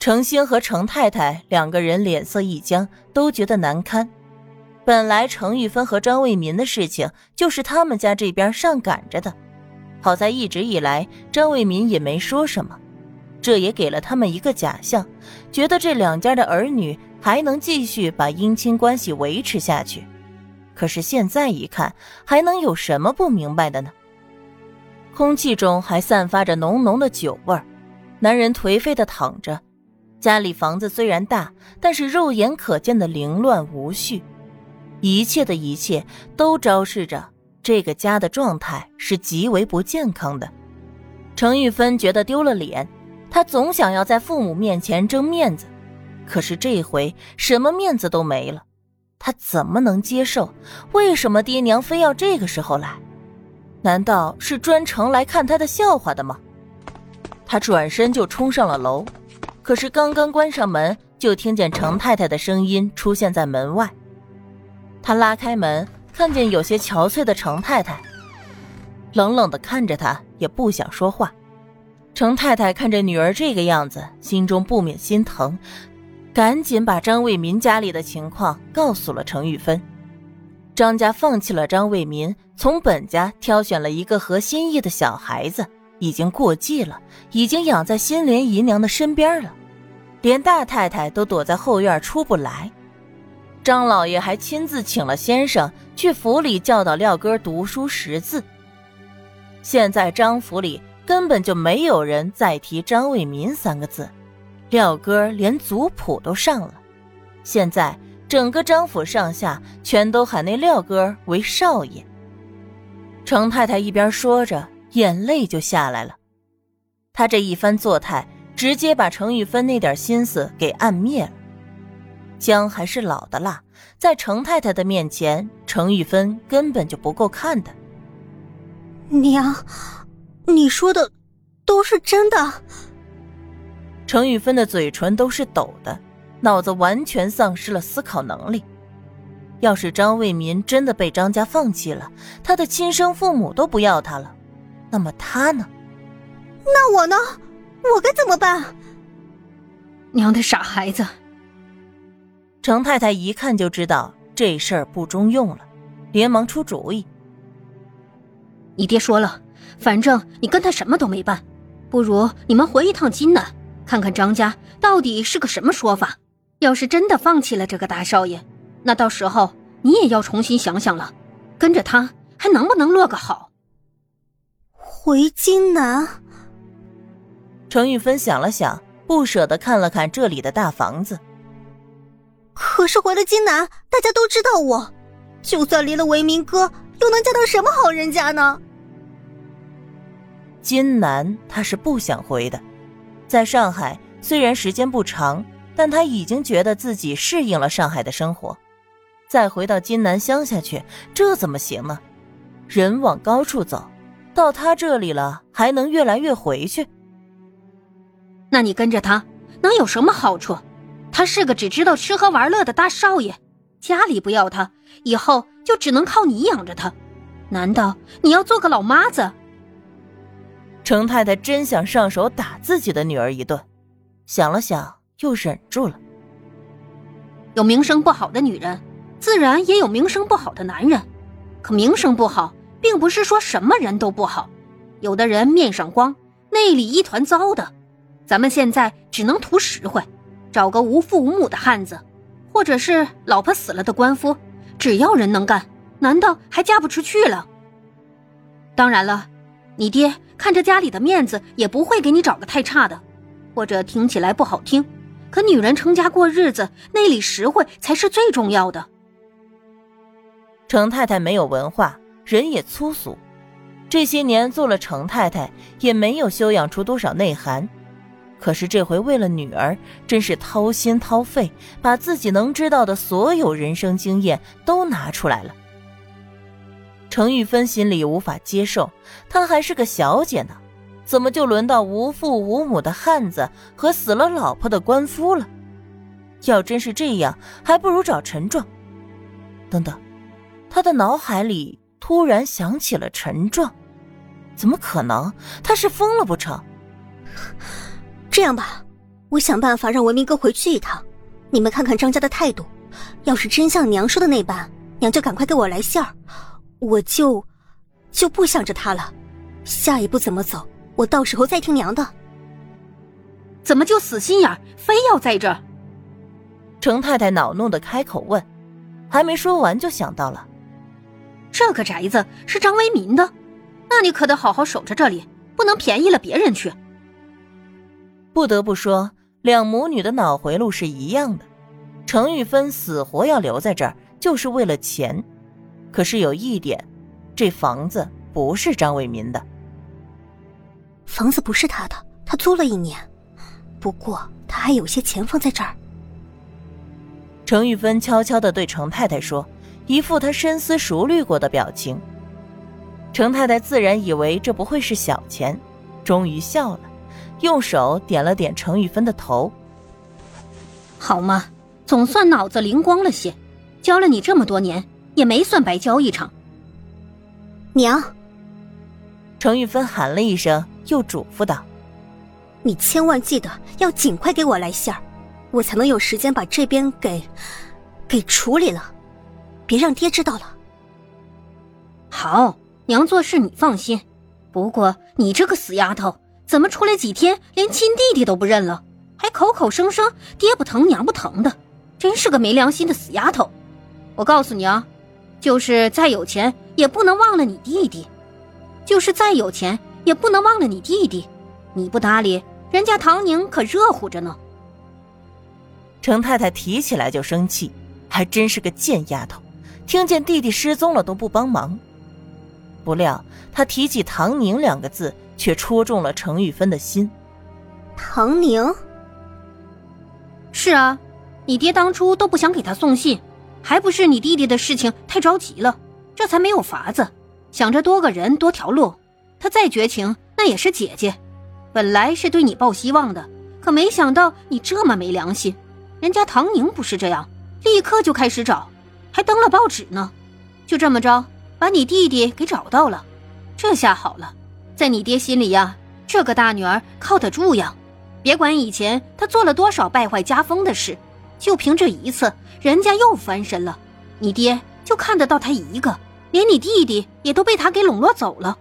程兴和程太太两个人脸色一僵，都觉得难堪。本来程玉芬和张卫民的事情就是他们家这边上赶着的，好在一直以来张卫民也没说什么，这也给了他们一个假象，觉得这两家的儿女还能继续把姻亲关系维持下去。可是现在一看，还能有什么不明白的呢？空气中还散发着浓浓的酒味儿，男人颓废的躺着。家里房子虽然大，但是肉眼可见的凌乱无序，一切的一切都昭示着这个家的状态是极为不健康的。程玉芬觉得丢了脸，她总想要在父母面前争面子，可是这回什么面子都没了，她怎么能接受？为什么爹娘非要这个时候来？难道是专程来看她的笑话的吗？她转身就冲上了楼。可是刚刚关上门，就听见程太太的声音出现在门外。他拉开门，看见有些憔悴的程太太，冷冷的看着他，也不想说话。程太太看着女儿这个样子，心中不免心疼，赶紧把张卫民家里的情况告诉了程玉芬。张家放弃了张卫民，从本家挑选了一个合心意的小孩子，已经过继了，已经养在新莲姨娘的身边了。连大太太都躲在后院出不来，张老爷还亲自请了先生去府里教导廖哥读书识字。现在张府里根本就没有人再提张卫民三个字，廖哥连族谱都上了。现在整个张府上下全都喊那廖哥为少爷。程太太一边说着，眼泪就下来了。她这一番作态。直接把程玉芬那点心思给按灭了。姜还是老的辣，在程太太的面前，程玉芬根本就不够看的。娘，你说的都是真的？程玉芬的嘴唇都是抖的，脑子完全丧失了思考能力。要是张卫民真的被张家放弃了，他的亲生父母都不要他了，那么他呢？那我呢？我该怎么办？娘的傻孩子！程太太一看就知道这事儿不中用了，连忙出主意。你爹说了，反正你跟他什么都没办，不如你们回一趟金南，看看张家到底是个什么说法。要是真的放弃了这个大少爷，那到时候你也要重新想想了，跟着他还能不能落个好？回金南。程玉芬想了想，不舍得看了看这里的大房子。可是回了金南，大家都知道我，就算离了维民哥，又能嫁到什么好人家呢？金南他是不想回的，在上海虽然时间不长，但他已经觉得自己适应了上海的生活，再回到金南乡下去，这怎么行呢？人往高处走，到他这里了，还能越来越回去？那你跟着他能有什么好处？他是个只知道吃喝玩乐的大少爷，家里不要他，以后就只能靠你养着他。难道你要做个老妈子？程太太真想上手打自己的女儿一顿，想了想又忍住了。有名声不好的女人，自然也有名声不好的男人。可名声不好，并不是说什么人都不好，有的人面上光，内里一团糟的。咱们现在只能图实惠，找个无父无母的汉子，或者是老婆死了的官夫，只要人能干，难道还嫁不出去了？当然了，你爹看着家里的面子，也不会给你找个太差的，或者听起来不好听，可女人成家过日子，内里实惠才是最重要的。程太太没有文化，人也粗俗，这些年做了程太太，也没有修养出多少内涵。可是这回为了女儿，真是掏心掏肺，把自己能知道的所有人生经验都拿出来了。程玉芬心里无法接受，她还是个小姐呢，怎么就轮到无父无母的汉子和死了老婆的官夫了？要真是这样，还不如找陈壮。等等，他的脑海里突然想起了陈壮，怎么可能？他是疯了不成？这样吧，我想办法让文明哥回去一趟。你们看看张家的态度，要是真像娘说的那般，娘就赶快给我来信儿，我就就不想着他了。下一步怎么走，我到时候再听娘的。怎么就死心眼，非要在这儿？程太太恼怒的开口问，还没说完就想到了，这个宅子是张为民的，那你可得好好守着这里，不能便宜了别人去。不得不说，两母女的脑回路是一样的。程玉芬死活要留在这儿，就是为了钱。可是有一点，这房子不是张伟民的。房子不是他的，他租了一年。不过他还有些钱放在这儿。程玉芬悄悄的对程太太说，一副她深思熟虑过的表情。程太太自然以为这不会是小钱，终于笑了。用手点了点程玉芬的头。好嘛，总算脑子灵光了些。教了你这么多年，也没算白教一场。娘，程玉芬喊了一声，又嘱咐道：“你千万记得要尽快给我来信儿，我才能有时间把这边给给处理了，别让爹知道了。”好，娘做事你放心。不过你这个死丫头。怎么出来几天，连亲弟弟都不认了，还口口声声爹不疼娘不疼的，真是个没良心的死丫头！我告诉你啊，就是再有钱也不能忘了你弟弟，就是再有钱也不能忘了你弟弟。你不搭理，人家唐宁可热乎着呢。程太太提起来就生气，还真是个贱丫头，听见弟弟失踪了都不帮忙。不料她提起唐宁两个字。却戳中了程玉芬的心。唐宁，是啊，你爹当初都不想给他送信，还不是你弟弟的事情太着急了，这才没有法子，想着多个人多条路。他再绝情，那也是姐姐，本来是对你抱希望的，可没想到你这么没良心。人家唐宁不是这样，立刻就开始找，还登了报纸呢。就这么着，把你弟弟给找到了，这下好了。在你爹心里呀，这个大女儿靠得住呀。别管以前她做了多少败坏家风的事，就凭这一次，人家又翻身了。你爹就看得到她一个，连你弟弟也都被她给笼络走了。